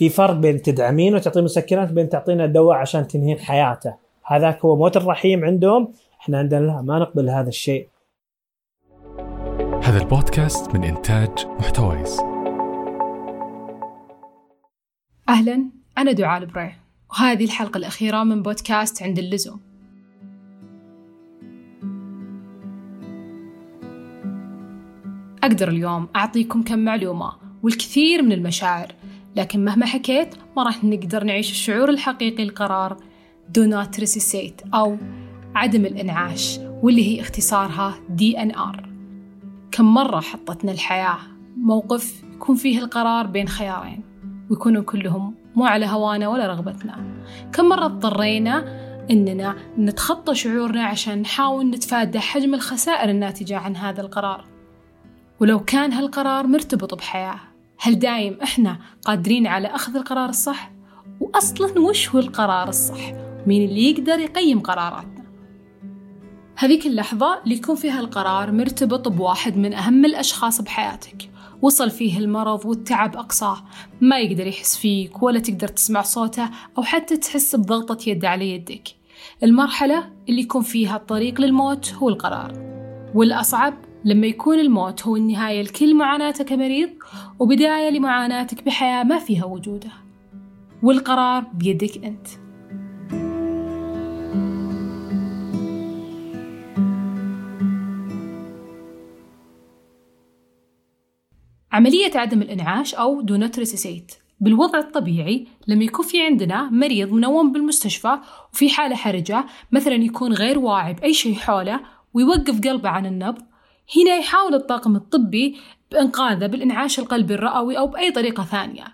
في فرق بين تدعمين وتعطيه مسكنات بين تعطينا دواء عشان تنهين حياته. هذاك هو موت الرحيم عندهم. إحنا عندنا لا ما نقبل هذا الشيء. هذا البودكاست من إنتاج محتويس. أهلا أنا دعاء البريح وهذه الحلقة الأخيرة من بودكاست عند اللزوم. أقدر اليوم أعطيكم كم معلومة والكثير من المشاعر. لكن مهما حكيت ما راح نقدر نعيش الشعور الحقيقي القرار do not resuscitate أو عدم الإنعاش واللي هي اختصارها DNR كم مرة حطتنا الحياة موقف يكون فيه القرار بين خيارين ويكونوا كلهم مو على هوانا ولا رغبتنا. كم مرة اضطرينا إننا نتخطى شعورنا عشان نحاول نتفادى حجم الخسائر الناتجة عن هذا القرار. ولو كان هالقرار مرتبط بحياة هل دايم إحنا قادرين على أخذ القرار الصح؟ وأصلا وش هو القرار الصح؟ مين اللي يقدر يقيم قراراتنا؟ هذيك اللحظة اللي يكون فيها القرار مرتبط بواحد من أهم الأشخاص بحياتك وصل فيه المرض والتعب أقصاه ما يقدر يحس فيك ولا تقدر تسمع صوته أو حتى تحس بضغطة يد على يدك المرحلة اللي يكون فيها الطريق للموت هو القرار والأصعب لما يكون الموت هو النهاية لكل معاناتك كمريض وبداية لمعاناتك بحياة ما فيها وجوده والقرار بيدك أنت. عملية عدم الإنعاش أو not resuscitate بالوضع الطبيعي لما يكون في عندنا مريض منوم بالمستشفى وفي حالة حرجة مثلا يكون غير واعي بأي شيء حوله ويوقف قلبه عن النبض هنا يحاول الطاقم الطبي بإنقاذه بالإنعاش القلبي الرئوي أو بأي طريقة ثانية.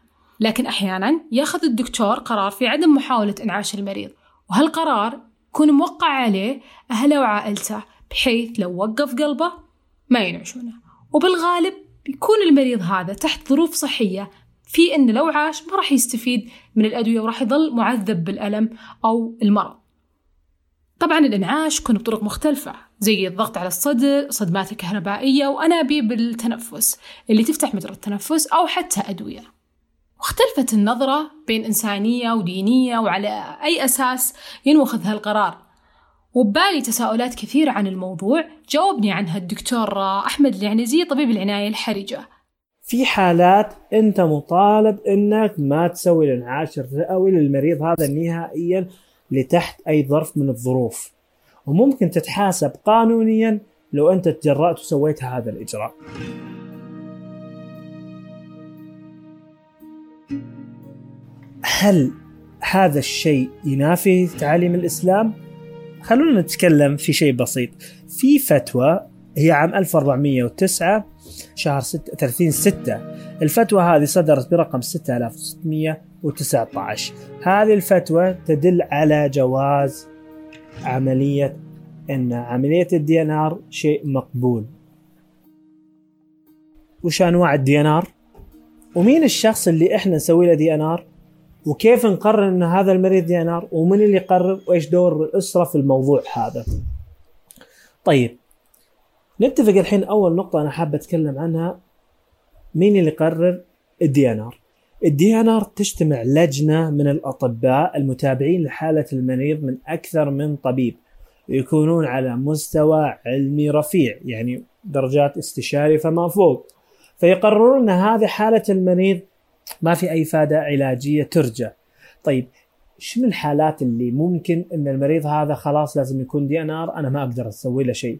لكن أحيانا يأخذ الدكتور قرار في عدم محاولة إنعاش المريض وهالقرار يكون موقع عليه أهله وعائلته بحيث لو وقف قلبه ما ينعشونه. وبالغالب بيكون المريض هذا تحت ظروف صحية في أنه لو عاش ما راح يستفيد من الأدوية وراح يظل معذب بالألم أو المرض. طبعا الإنعاش يكون بطرق مختلفة. زي الضغط على الصدر صدمات الكهربائية وأنابيب التنفس اللي تفتح مجرى التنفس أو حتى أدوية. واختلفت النظرة بين إنسانية ودينية وعلى أي أساس ينوخذ هالقرار. وبالي تساؤلات كثيرة عن الموضوع جاوبني عنها الدكتور أحمد العنزي طبيب العناية الحرجة. في حالات أنت مطالب إنك ما تسوي الانعاش الرئوي للمريض هذا نهائيا لتحت أي ظرف من الظروف. وممكن تتحاسب قانونيا لو أنت تجرأت وسويت هذا الإجراء هل هذا الشيء ينافي تعاليم الإسلام؟ خلونا نتكلم في شيء بسيط. في فتوى هي عام 1409 شهر 6 30 6 الفتوى هذه صدرت برقم 6619 هذه الفتوى تدل على جواز عملية إن عملية ال DNR شيء مقبول. وش أنواع ال DNR ومين الشخص اللي إحنا نسوي له DNR وكيف نقرر إن هذا المريض DNR ومن اللي يقرر؟ وإيش دور الأسرة في الموضوع هذا؟ طيب نتفق الحين أول نقطة أنا حاب أتكلم عنها مين اللي يقرر ال DNR ال DNR تجتمع لجنة من الأطباء المتابعين لحالة المريض من أكثر من طبيب يكونون على مستوى علمي رفيع يعني درجات استشاري فما فوق. فيقررون إن هذه حالة المريض ما في أي فائدة علاجية ترجى طيب شنو الحالات اللي ممكن إن المريض هذا خلاص لازم يكون DNR؟ أنا ما أقدر أسوي له شيء.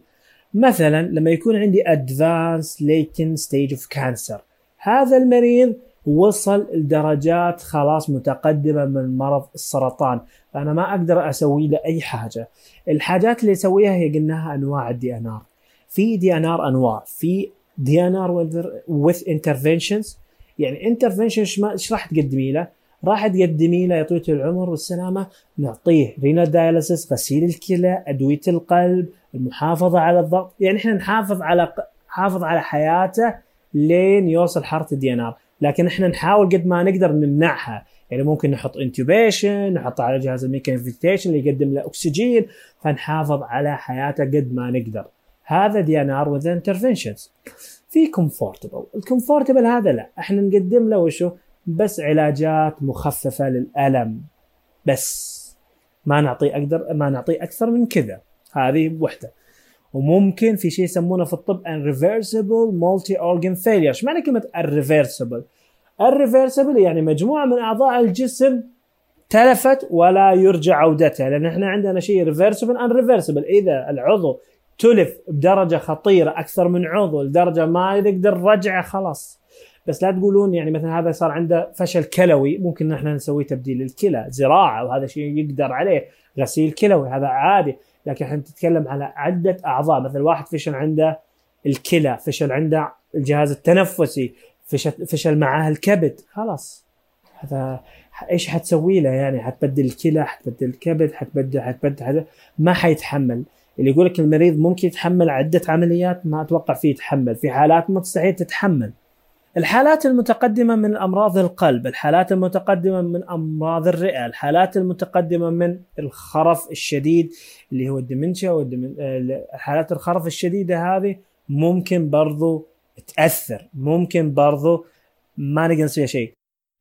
مثلا لما يكون عندي advanced late stage of cancer هذا المريض وصل لدرجات خلاص متقدمة من مرض السرطان. فانا ما أقدر أسوي له أي حاجة. الحاجات اللي اسويها هي قلناها أنواع الدي ان ار في دي ان ار أنواع. في دي ان ار with interventions. يعني intervention إيش راح تقدمي له؟ راح تقدمي له يا العمر والسلامة نعطيه renal dialysis غسيل الكلى أدوية القلب المحافظة على الضغط. يعني إحنا نحافظ على نحافظ على حياته لين يوصل حالة ال DNR لكن إحنا نحاول قد ما نقدر نمنعها. يعني ممكن نحط intubation نحط على جهاز الميكانيفيكيشن اللي يقدم له أكسجين فنحافظ على حياته قد ما نقدر. هذا DNR with interventions في comfortable ال comfortable هذا لا. إحنا نقدم له وشو؟ بس علاجات مخففة للألم. بس. ما نعطيه أقدر ما نعطيه أكثر من كذا. هذه وحدة. وممكن في شيء يسمونه في الطب unreversible multi organ failure. إيش معنى كلمة unreversible ال reversible يعني مجموعة من أعضاء الجسم تلفت ولا يرجع عودتها لأن إحنا عندنا شيء reversible unreversible إذا العضو تلف بدرجة خطيرة أكثر من عضو لدرجة ما يقدر رجعه خلاص. بس لا تقولون يعني مثلا هذا صار عنده فشل كلوي ممكن نحن نسوي تبديل الكلى زراعة وهذا شيء يقدر عليه غسيل كلوي هذا عادي. لكن إحنا نتكلم على عدة أعضاء. مثلا واحد فشل عنده الكلى فشل عنده الجهاز التنفسي فشل, فشل معاه الكبد. خلاص. هذا إيش حتسوي له يعني؟ حتبدل الكلى حتبدل الكبد حتبدل حتبدل حتبدل. ما حيتحمل. اللي يقول لك المريض ممكن يتحمل عدة عمليات ما أتوقع فيه يتحمل. في حالات مستحيل تتحمل. الحالات المتقدمة من أمراض القلب الحالات المتقدمة من أمراض الرئة الحالات المتقدمة من الخرف الشديد اللي هو ال dementia وال demen... الحالات الخرف الشديدة هذه ممكن برضو تأثر ممكن برضو ما نقدر نسوي شيء.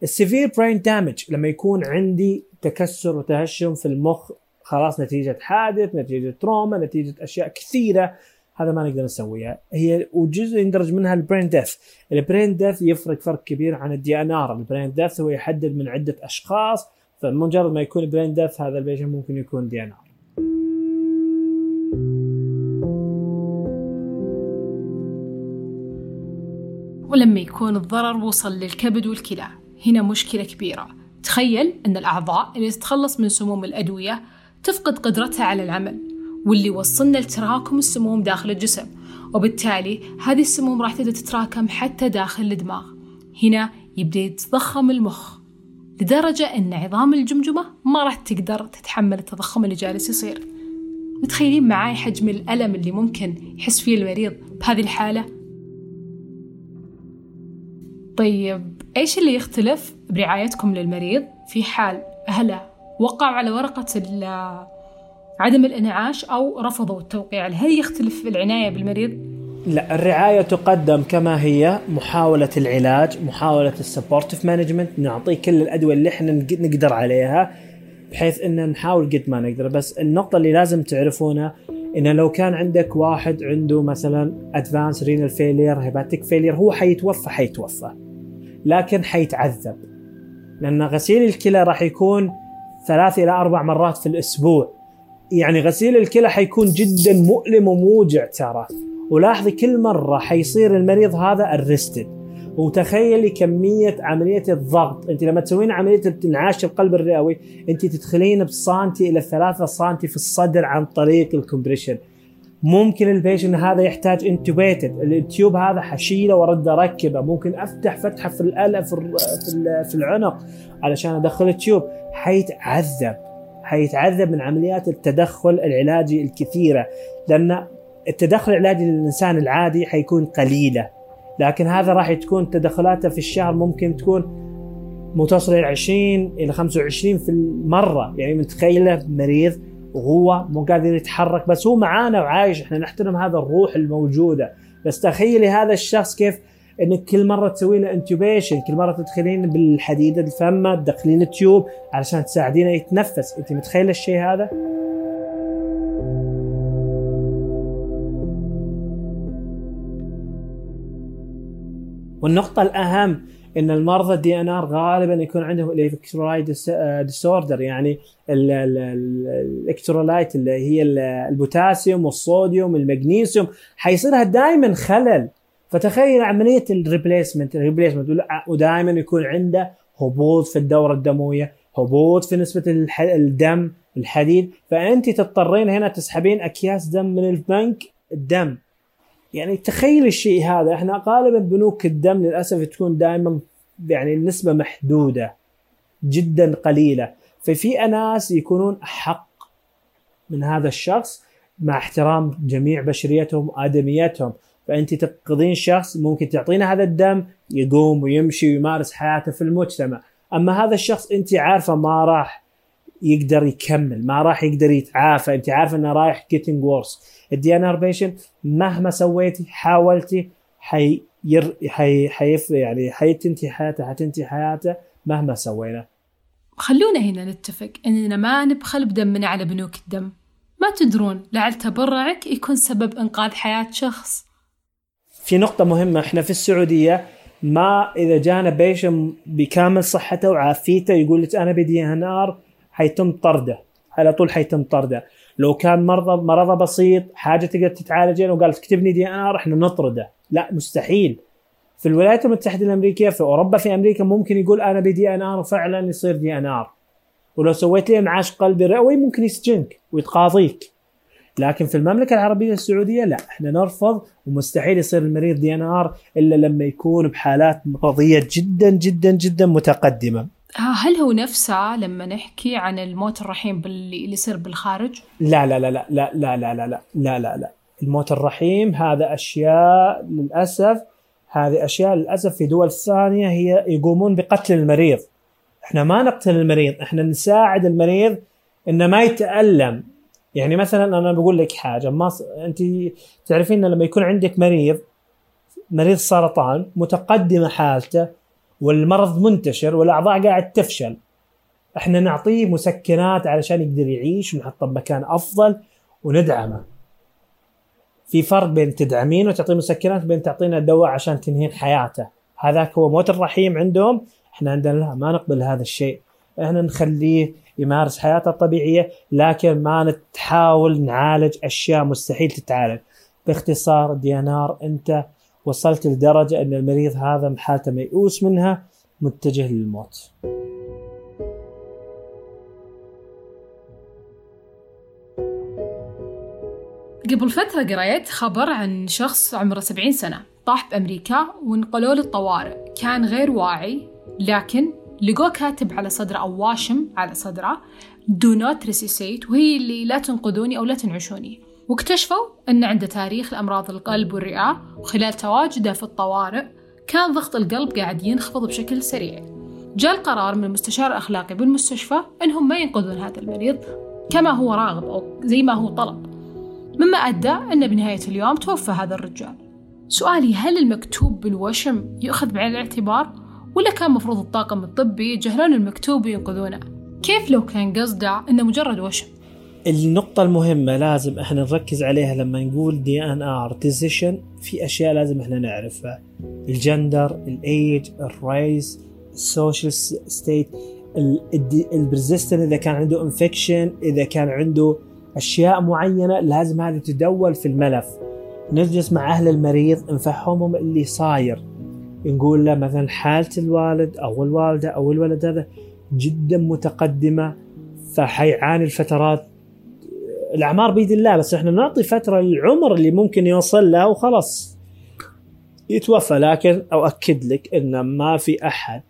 ال severe brain damage لما يكون عندي تكسر وتهشم في المخ خلاص نتيجة حادث نتيجة trauma نتيجة أشياء كثيرة هذا ما نقدر نسويها. هي وجزء يندرج منها البرين ديث. البرين ديث يفرق فرق كبير عن ال DNR ال brain death هو يحدد من عدة أشخاص فمجرد ما يكون brain death هذا ال patient ممكن يكون DNR ولما يكون الضرر وصل للكبد والكلى. هنا مشكلة كبيرة. تخيل أن الأعضاء اللي تتخلص من سموم الأدوية تفقد قدرتها على العمل. واللي يوصلنا لتراكم السموم داخل الجسم. وبالتالي هذه السموم راح تبدأ تتراكم حتى داخل الدماغ. هنا يبدأ يتضخم المخ لدرجة أن عظام الجمجمة ما راح تقدر تتحمل التضخم اللي جالس يصير. متخيلين معاي حجم الألم اللي ممكن يحس فيه المريض بهذه الحالة؟ طيب إيش اللي يختلف برعايتكم للمريض في حال أهله وقعوا على ورقة عدم الانعاش أو رفضوا التوقيع. هل يختلف العناية بالمريض؟ لا الرعاية تقدم كما هي محاولة العلاج محاولة ال supportive management نعطيه كل الأدوية اللي إحنا نقدر عليها بحيث إن نحاول قد ما نقدر. بس النقطة اللي لازم تعرفونها إنه لو كان عندك واحد عنده مثلا advanced renal failure hepatic failure هو حيتوفى حيتوفى لكن حيتعذب. لأن غسيل الكلى راح يكون ثلاث إلى أربع مرات في الأسبوع. يعني غسيل الكلى حيكون جدا مؤلم وموجع ترى. ولاحظي كل مرة حيصير المريض هذا arrested وتخيلي كمية عملية الضغط. انت لما تسوين عملية انعاش القلب الرئوي انت تدخلين بسانتي إلى ثلاثة سنتي في الصدر عن طريق ال compression ممكن ال patient هذا يحتاج intubated ال tube هذا حشيله وأرد أركبه. ممكن أفتح فتحة في في في العنق علشان أدخل التيوب. حيتعذب. حيتعذب من عمليات التدخل العلاجي الكثيرة لأن التدخل العلاجي للإنسان العادي حيكون قليلة لكن هذا راح تكون تدخلاته في الشهر ممكن تكون متصل إلى 20 إلى 25 في المرة. يعني متخيلة مريض وهو مو قادر يتحرك بس هو معانا وعايش إحنا نحترم هذا الروح الموجودة. بس تخيلي هذا الشخص كيف إنك كل مرة تسوي له intubation كل مرة تدخلين بالحديدة لفمه تدخلين ال tube علشان تساعدينه يتنفس. أنت متخيلة الشيء هذا؟ والنقطة الأهم إن المرضى ال DNR غالبا يكون عندهم ال electrolyte disorder يعني ال electrolyte اللي هي البوتاسيوم والصوديوم المغنيسيوم حيصيرها دائما خلل. فتخيل عملية ال replacement ال replacement ودائما يكون عنده هبوط في الدورة الدموية هبوط في نسبة الدم الحديد فأنت تضطرين هنا تسحبين أكياس دم من البنك الدم. يعني تخيل الشيء هذا إحنا غالبا بنوك الدم للأسف تكون دائما يعني النسبة محدودة جدا قليلة. ففي ناس يكونون أحق من هذا الشخص مع احترام جميع بشريتهم وآدميتهم. فأنت تنقذين شخص ممكن تعطينه هذا الدم يقوم ويمشي ويمارس حياته في المجتمع. أما هذا الشخص أنت عارفة ما راح يقدر يكمل ما راح يقدر يتعافى. أنت عارفة إنه رايح getting worse. ال DNR patient مهما سويتي حاولتي حي ير حي حيف يعني حيتنتهي حياته حتنتهي حياته مهما سوينا. خلونا هنا نتفق أننا ما نبخل بدمنا على بنوك الدم. ما تدرون لعل تبرعك يكون سبب إنقاذ حياة شخص. في نقطة مهمة إحنا في السعودية ما إذا جانا patient بكامل صحته وعافيته يقول لك أنا ب DNR حيتم طرده. على طول حيتم طرده. لو كان مرضى مرضى بسيط حاجة تقدر تتعالجين وقال اكتبني DNR إحنا نطرده. لا مستحيل. في الولايات المتحدة الأمريكية في أوروبا في أمريكا ممكن يقول أنا ب DNR وفعلا يصير DNR. ولو سويت لي انعاش قلبي رئوي ممكن يسجنك ويتقاضيك. لكن في المملكه العربيه السعوديه لا إحنا نرفض ومستحيل يصير المريض DNR الا لما يكون بحالات مرضيه جدا جدا جدا متقدمه هل هو نفسه لما نحكي عن الموت الرحيم اللي يصير بالخارج؟ لا لا لا لا لا لا لا لا لا لا لا لا الموت الرحيم هذا اشياء للاسف هذه اشياء للاسف في دول ثانية هي يقومون بقتل المريض إحنا ما نقتل المريض إحنا نساعد المريض انه ما يتالم يعني مثلا أنا بقول لك حاجة ما ص... انت تعرفين لما يكون عندك مريض مريض سرطان متقدمة حالته والمرض منتشر والأعضاء قاعد تفشل إحنا نعطيه مسكنات علشان يقدر يعيش ونحطه بمكان أفضل وندعمه. في فرق بين تدعمين وتعطيه مسكنات بين تعطينا دواء عشان تنهين حياته. هذاك هو موت الرحيم عندهم إحنا عندنا لا ما نقبل هذا الشيء. إحنا نخليه يمارس حياته الطبيعية لكن ما نتحاول نعالج أشياء مستحيل تتعالج. باختصار ديانار أنت وصلت لدرجة أن المريض هذا حالته ميؤوس منها متجه للموت. قبل فترة قريت خبر عن شخص عمره 70 سنة طاح بأمريكا ونقلوه للطوارئ. كان غير واعي لكن لقوه كاتب على صدره أو واشم على صدره do not resuscitate وهي اللي لا تنقذوني أو لا تنعشوني. واكتشفوا أن عنده تاريخ لأمراض القلب والرئة وخلال تواجده في الطوارئ كان ضغط القلب قاعد ينخفض بشكل سريع. جاء القرار من المستشار الأخلاقي بالمستشفى أنهم ما ينقذون هذا المريض كما هو راغب أو زي ما هو طلب. مما أدى أن بنهاية اليوم توفى هذا الرجال. سؤالي هل المكتوب بالوشم يؤخذ بعين الاعتبار؟ ولا كان مفروض الطاقم الطبي يجهلون المكتوب وينقذونه. كيف لو كان قصده إنه مجرد وشم؟ النقطة المهمة لازم إحنا نركز عليها لما نقول DNR decision في أشياء لازم إحنا نعرفها. ال gender ال age ال race ال social state ال persistent إذا كان عنده infection إذا كان عنده أشياء معينة لازم هذه تدون في الملف. نجلس مع أهل المريض نفهمهم اللي صاير. نقول له مثلا حالة الوالد أو الوالدة أو الولد هذا جدا متقدمة فحيعاني الفترات. الأعمار بيد الله بس إحنا نعطي فترة للعمر اللي ممكن يوصل لها وخلاص. يتوفى لكن أؤكد لك أن ما في أحد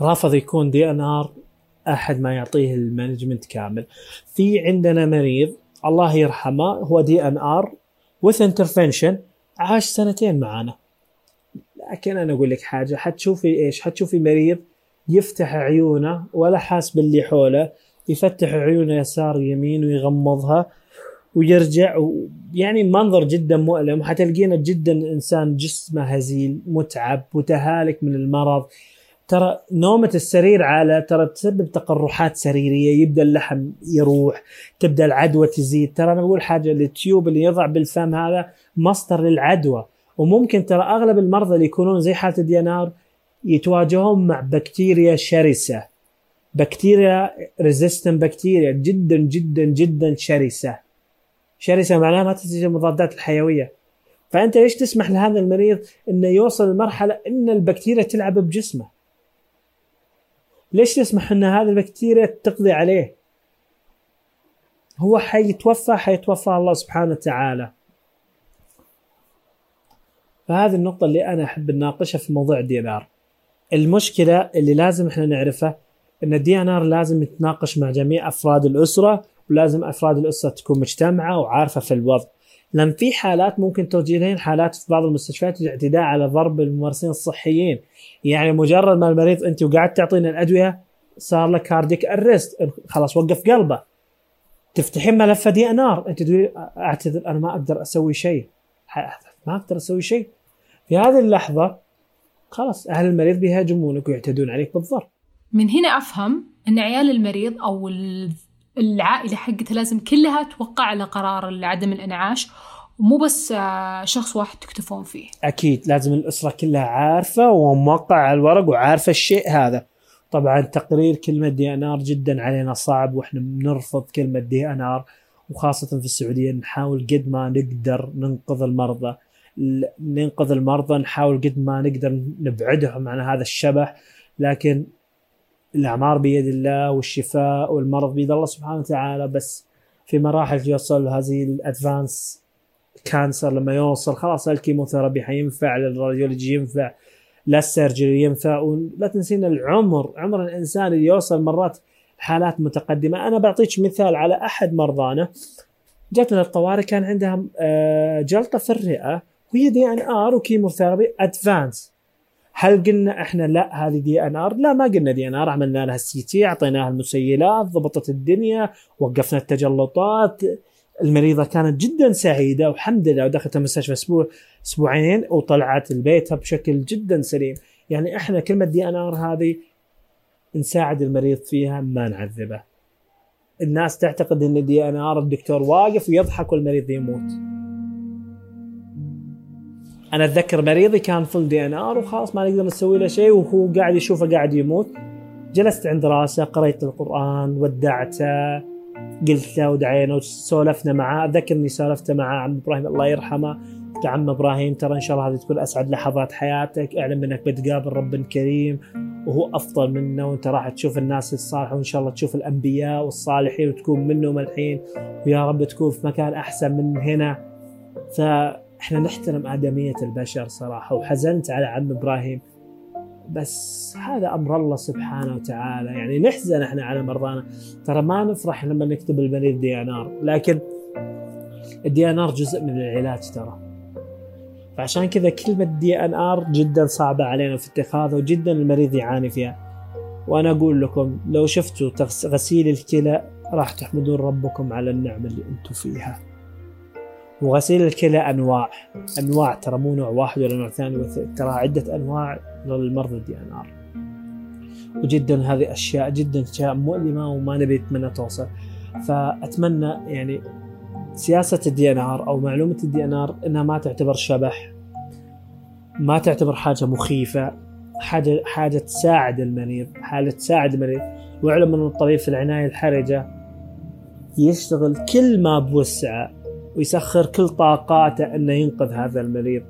رافض يكون DNR أحد ما يعطيه ال management كامل. في عندنا مريض الله يرحمه هو DNR with intervention عاش سنتين معانا. لكن أنا أقول لك حاجة حتشوفي إيش؟ حتشوفي مريض يفتح عيونه ولا حاس باللي حوله يفتح عيونه يسار يمين ويغمضها ويرجع يعني منظر جدا مؤلم وحتلقينا جدا إنسان جسمه هزيل متعب متهالك من المرض. ترى نومة السرير على ترى تسبب تقرحات سريرية يبدأ اللحم يروح تبدأ العدوى تزيد. ترى أنا بقول حاجة التيوب اللي يضع بالفم هذا مصدر للعدوى. وممكن ترى أغلب المرضى اللي يكونون زي حالة الديانار يتواجهون مع بكتيريا شرسة. بكتيريا resistant بكتيريا جدا جدا جدا شرسة. شرسة معناها ما تنفع المضادات الحيوية. فأنت ليش تسمح لهذا المريض إنه يوصل لمرحلة إن البكتيريا تلعب بجسمه؟ ليش تسمح إن هذه البكتيريا تقضي عليه؟ هو حيتوفى حيتوفى الله سبحانه وتعالى. فهذه النقطة اللي أنا أحب نناقشها في موضوع ال DNR. المشكلة اللي لازم إحنا نعرفها أن ال DNR لازم يتناقش مع جميع أفراد الأسرة ولازم أفراد الأسرة تكون مجتمعة وعارفة في الوضع. لأن في حالات ممكن توجدين حالات في بعض المستشفيات الاعتداء على ضرب الممارسين الصحيين. يعني مجرد ما المريض أنت وقعدت تعطينا الأدوية صار لك cardiac arrest خلاص وقف قلبه. تفتحين ملف DNR أنت تقولي أعتذر أنا ما أقدر أسوي شيء ما أقدر أسوي شيء في هذه اللحظة خلاص أهل المريض بيهاجمونك ويعتدون عليك بالضرب. من هنا أفهم أن عيال المريض أو ال- العائلة حقته لازم كلها توقع على قرار عدم الإنعاش ومو بس آه، شخص واحد تكتفون فيه. أكيد لازم الأسرة كلها عارفة وموقعه على الورق وعارفة الشيء هذا. طبعا تقرير كلمة DNR جدا علينا صعب وإحنا بنرفض كلمة DNR وخاصة في السعودية نحاول قد ما نقدر ننقذ المرضى. ننقذ المرضى نحاول قد ما نقدر نبعدهم عن هذا الشبح لكن الأعمار بيد الله والشفاء والمرض بيد الله سبحانه وتعالى. بس في مراحل يوصل هذه ال advanced cancer لما يوصل خلاص ال chemotherapy حينفع لا ال radiology ينفع لا ال surgery ينفع. ولا تنسينا العمر عمر الإنسان اللي يوصل مرات حالات متقدمة. أنا بعطيك مثال على أحد مرضانا. جاتنا الطوارئ كان عندها آه، جلطة في الرئة. وهي DNR و chemotherapy advanced هل قلنا إحنا لا هذه DNR؟ لا ما قلنا DNR. عملنا لها ال CT أعطيناها المسيلات ضبطت الدنيا وقفنا التجلطات. المريضة كانت جدا سعيدة والحمد لله ودخلت المستشفى أسبوع أسبوعين وطلعت لبيتها بشكل جدا سليم. يعني إحنا كلمة DNR هذه نساعد المريض فيها ما نعذبه. الناس تعتقد إن DNR الدكتور واقف ويضحك والمريض يموت. أنا أتذكر مريضي كان full DNR وخلاص ما نقدر نسوي له شيء وهو قاعد يشوفه قاعد يموت. جلست عند راسه قريت القرآن ودعته قلت له ودعينا وسولفنا معاه. أتذكر إني سولفت مع عم إبراهيم الله يرحمه. قلت عم إبراهيم ترى إن شاء الله هذه تكون أسعد لحظات حياتك. أعلم إنك بتقابل رب كريم وهو أفضل منا وأنت راح تشوف الناس الصالحه وإن شاء الله تشوف الأنبياء والصالحين وتكون منهم الحين. ويا رب تكون في مكان أحسن من هنا. فاحنا نحترم آدمية البشر صراحة وحزنت على عم إبراهيم. بس هذا أمر الله سبحانه وتعالى. يعني نحزن إحنا على مرضانا. ترى ما نفرح لما نكتب المريض دي ان ار لكن ال DNR جزء من العلاج ترى. فعشان كذا كلمة DNR جدا صعبة علينا في اتخاذها وجدا المريض يعاني فيها. وأنا أقول لكم لو شفتوا غسيل الكلى راح تحمدون ربكم على النعمة اللي أنتم فيها. وغسيل الكلى أنواع. أنواع ترى مو نوع واحد ولا نوع ثاني ترى عدة أنواع للمرضى ال DNR وجدا هذه أشياء جدا أشياء مؤلمة وما نبي نتمنى توصل. فأتمنى يعني سياسة ال DNR أو معلومة ال DNR إنها ما تعتبر شبح ما تعتبر حاجة مخيفة حاجة حاجة تساعد المريض حاجة تساعد المريض. واعلم أن الطبيب في العناية الحرجة يشتغل كل ما بوسعه ويسخر كل طاقاته إنه ينقذ هذا المريض.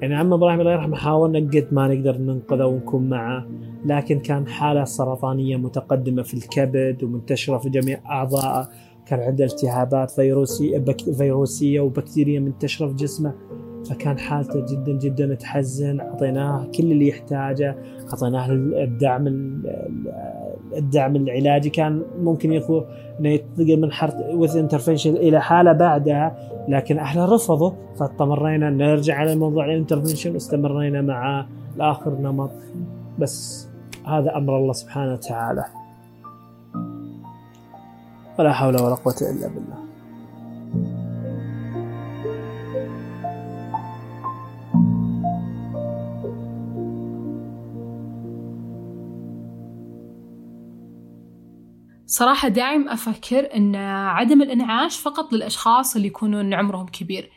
يعني عم إبراهيم الله يرحمه حاولنا قد ما نقدر ننقذه ونكون معه لكن كان حالة سرطانية متقدمة في الكبد ومنتشرة في جميع أعضائه كان عنده التهابات فيروسية بك فيروسية وبكتيرية منتشرة في جسمه. فكان حالته جدا جدا تحزن. أعطيناه كل اللي يحتاجه. أعطيناه الدعم الدعم العلاجي. كان ممكن ياخذ إنه ينتقل من حرت with intervention إلى حالة بعدها لكن أهله رفضوا. فاضطرينا نرجع على موضوع ال intervention واستمرينا مع لاخر نمط. بس هذا أمر الله سبحانه وتعالى. ولا حول ولا قوة إلا بالله. صراحة دايم أفكر أن عدم الإنعاش فقط للأشخاص اللي يكونون عمرهم كبير.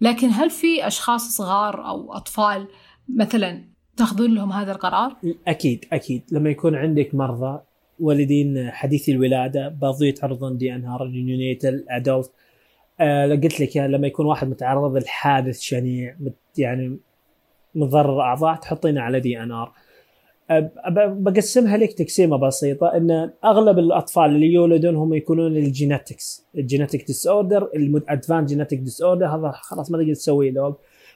لكن هل في أشخاص صغار أو أطفال مثلا تأخذون لهم هذا القرار؟ أكيد أكيد. لما يكون عندك مرضى والدين حديثي الولادة برضو يتعرضون DNR ال neonatal adult آه قلت لك يعني لما يكون واحد متعرض لحادث شنيع يعني مضرر أعضاء تحطينه على DNR بقسمها لك تقسيمة بسيطة. إن أغلب الأطفال اللي يولدون هم يكونون ال genetics ال genetic disorder ال advanced genetic disorder هذا خلاص ما تقدر تسوي له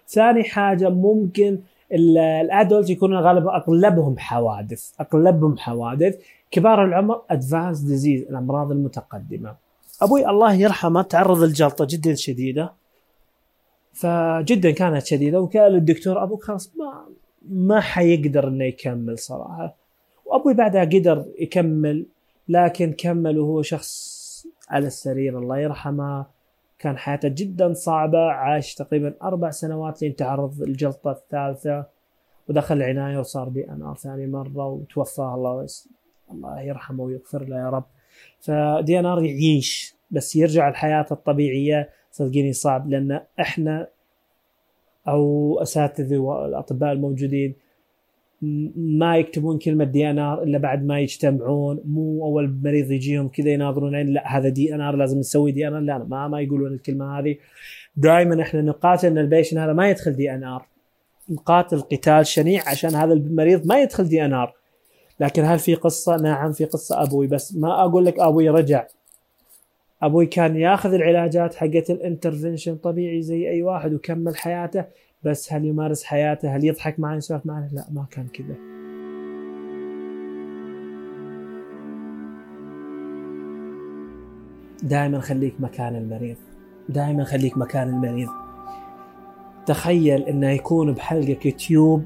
ثاني حاجة ممكن ال adult يكونون غالبا أغلبهم حوادث أغلبهم حوادث. كبار العمر advanced disease الأمراض المتقدمة. أبوي الله يرحمه تعرض لجلطه جدا شديدة. فجدا كانت شديدة وقال الدكتور أبوك خلاص ما ما حيقدر إنه يكمل صراحة. وأبوي بعدها قدر يكمل لكن كمل وهو شخص على السرير الله يرحمه. كان حياته جدا صعبة عاش تقريبا أربع سنوات لين تعرض الجلطة الثالثة ودخل العناية وصار DNR ثاني مرة وتوفاه الله الله يرحمه ويغفر له يا رب. ف DNR يعيش بس يرجع لحياته الطبيعية صدقيني صعب لأن إحنا أو أساتذة والأطباء الموجودين ما يكتبون كلمة DNR إلا بعد ما يجتمعون. مو أول مريض يجيهم كذا يناظرون عين لا هذا دي إن آر لازم نسوي دي إن آر. لا ما ما يقولون الكلمة هذه. دائما إحنا نقاتل إن ال patient هذا ما يدخل DNR. نقاتل قتال شنيع عشان هذا المريض ما يدخل DNR. لكن هل في قصة؟ نعم في قصة أبوي بس ما أقول لك أبوي رجع. أبوي كان ياخذ العلاجات حقت ال intervention طبيعي زي أي واحد وكمل حياته بس هل يمارس حياته هل يضحك معنا يسولف معنا لا ما كان كذا. دائما خليك مكان المريض. دائما خليك مكان المريض. تخيل إنه يكون بحلقك tube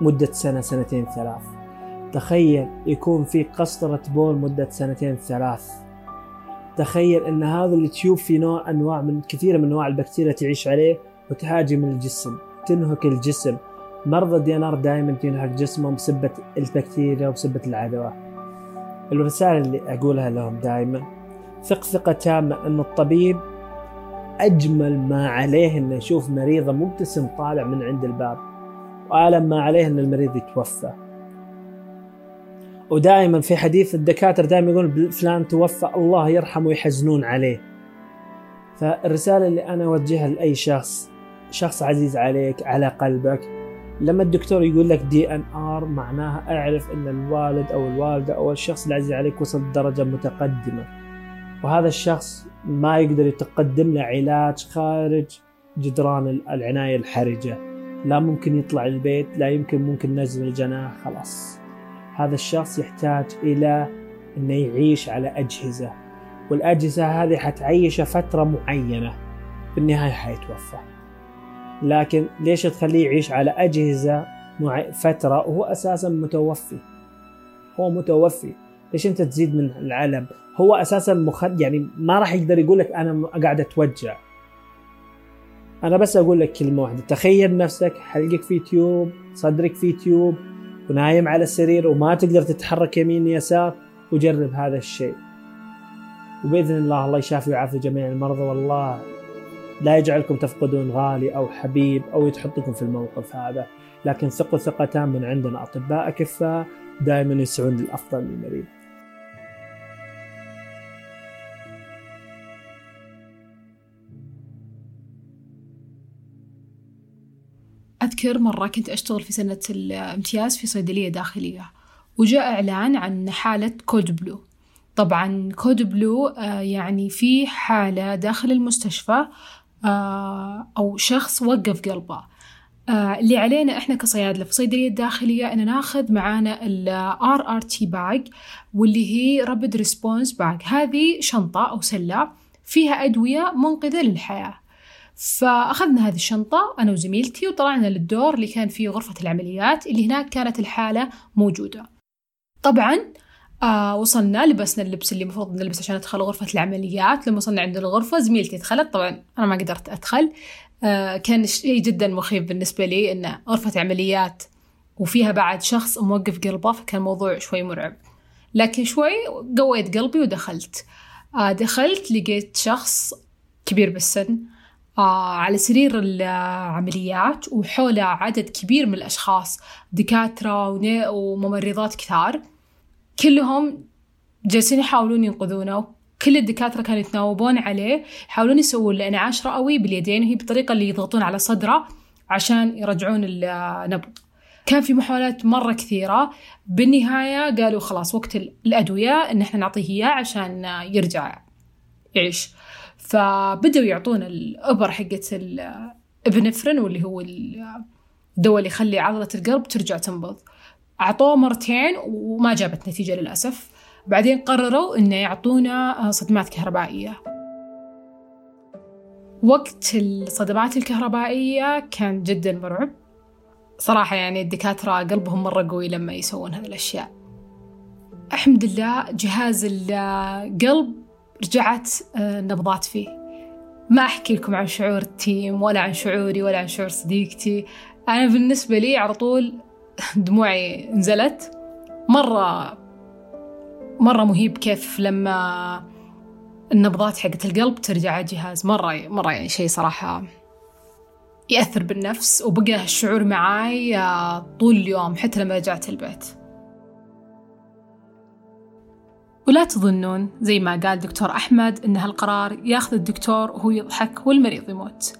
مدة سنة سنتين ثلاث. تخيل يكون في قسطرة بول مدة سنتين ثلاث. تخيل إن هذا ال tube في نوع أنواع من كثير من أنواع البكتيريا تعيش عليه وتهاجم الجسم تنهك الجسم. مرضى ال DNR دائما تنهك جسمهم بسبة البكتيريا وبسبة العدوى. الرسالة اللي أقولها لهم دائما ثق ثقة تامة أن الطبيب أجمل ما عليه أنه يشوف مريضة مبتسم طالع من عند الباب وأعلم ما عليه أن المريض يتوفى. ودائما في حديث الدكاترة دائما يقولون فلان توفى الله يرحمه ويحزنون عليه. فالرسالة اللي أنا أوجهها لأي شخص شخص عزيز عليك على قلبك لما الدكتور يقول لك دي ان ار معناها أعرف إن الوالد أو الوالدة أو الشخص العزيز عليك وصل لدرجه متقدمة. وهذا الشخص ما يقدر يتقدم له علاج خارج جدران العناية الحرجة. لا ممكن يطلع البيت لا يمكن ممكن نزل الجناح خلاص. هذا الشخص يحتاج إلى إنه يعيش على أجهزة. والأجهزة هذه حتعيشه فترة معينة بالنهاية حيتوفى. لكن ليش تخليه يعيش على أجهزة فترة وهو أساسا متوفي؟ هو متوفي. ليش أنت تزيد من العلم هو أساسا مخد يعني ما راح يقدر يقول لك أنا قاعد أتوجع. أنا بس أقول لك كلمة واحدة. تخيل نفسك حلقك في تيوب صدرك في تيوب ونايم على السرير وما تقدر تتحرك يمين يسار وجرب هذا الشيء. وبإذن الله الله يشافي ويعافي جميع المرضى والله لا يجعلكم تفقدون غالي أو حبيب أو يتحطكم في الموقف هذا. لكن ثقوا ثقة من عندنا. أطباء أكفاء دائما يسعون للأفضل للمريض أذكر مرة كنت أشتغل في سنة الامتياز في صيدلية داخلية وجاء إعلان عن حالة code blue. طبعا كود بلو آه، يعني في حالة داخل المستشفى آه، أو شخص وقف قلبه. آه، اللي علينا إحنا كصيادلة في الصيدليه الداخليه إن ناخذ معانا ال RRT bag واللي هي rapid response bag هذه شنطة أو سلة فيها أدوية منقذة للحياة. فأخذنا هذه الشنطة أنا وزميلتي وطلعنا للدور اللي كان فيه غرفة العمليات اللي هناك كانت الحالة موجودة. طبعا آه وصلنا لبسنا اللبس اللي المفروض نلبسه عشان ندخل غرفة العمليات. لما وصلنا عند الغرفة زميلتي دخلت. طبعا أنا ما قدرت أدخل. آه كان شيء جدا مخيف بالنسبة لي إنه غرفة عمليات وفيها بعد شخص موقف قلبه فكان الموضوع شوي مرعب. لكن شوي قويت قلبي ودخلت. آه دخلت لقيت شخص كبير بالسن. على سرير العمليات وحوله عدد كبير من الأشخاص دكاترة وممرضات كثار. كلهم جالسين يحاولون ينقذونه كل الدكاترة كانوا يتناوبون عليه يحاولون يسوون له انعاش رئوي باليدين وهي بالطريقة اللي يضغطون على صدره عشان يرجعون النبض كان في محاولات مرة كثيرة. بالنهاية قالوا خلاص وقت الأدوية إن إحنا نعطيه إياه عشان يرجع يعيش. فبدأوا يعطون الإبر حقت الإبنفرين واللي هو الدواء اللي يخلي عضلة القلب ترجع تنبض. أعطوه مرتين وما جابت نتيجة للأسف. بعدين قرروا إنه يعطونا صدمات كهربائية. وقت الصدمات الكهربائية كان جدا مرعب. صراحة يعني الدكاترة قلبهم مرة قوي لما يسوون هذه الأشياء. الحمد لله جهاز القلب رجعت آه، النبضات فيه. ما أحكي لكم عن شعور التيم ولا عن شعوري ولا عن شعور صديقتي. أنا بالنسبة لي على طول دموعي نزلت مرة مرة مهيب كيف لما النبضات حقت القلب ترجع على الجهاز. مرة مرة يعني شيء صراحة يأثر بالنفس. وبقى هالشعور معاي آه، طول اليوم حتى لما رجعت البيت. ولا تظنون زي ما قال دكتور أحمد إن هالقرار ياخذ الدكتور وهو يضحك والمريض يموت.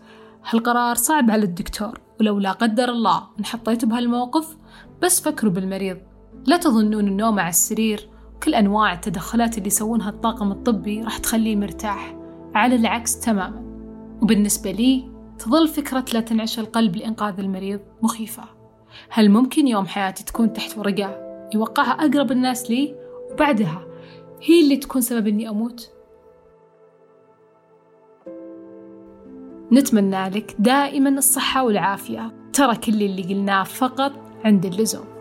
هالقرار صعب على الدكتور ولو لا قدر الله انحطيت بهالموقف بس فكروا بالمريض. لا تظنون النوم على السرير كل أنواع التدخلات اللي يسوونها الطاقم الطبي راح تخليه مرتاح. على العكس تماما. وبالنسبة لي تظل فكرة لا تنعش القلب لإنقاذ المريض مخيفة. هل ممكن يوم حياتي تكون تحت ورقة يوقعها أقرب الناس لي؟ وبعدها هي اللي تكون سبب إني أموت؟ نتمنى لك دائما الصحة والعافية ترى كل اللي قلناه فقط عند اللزوم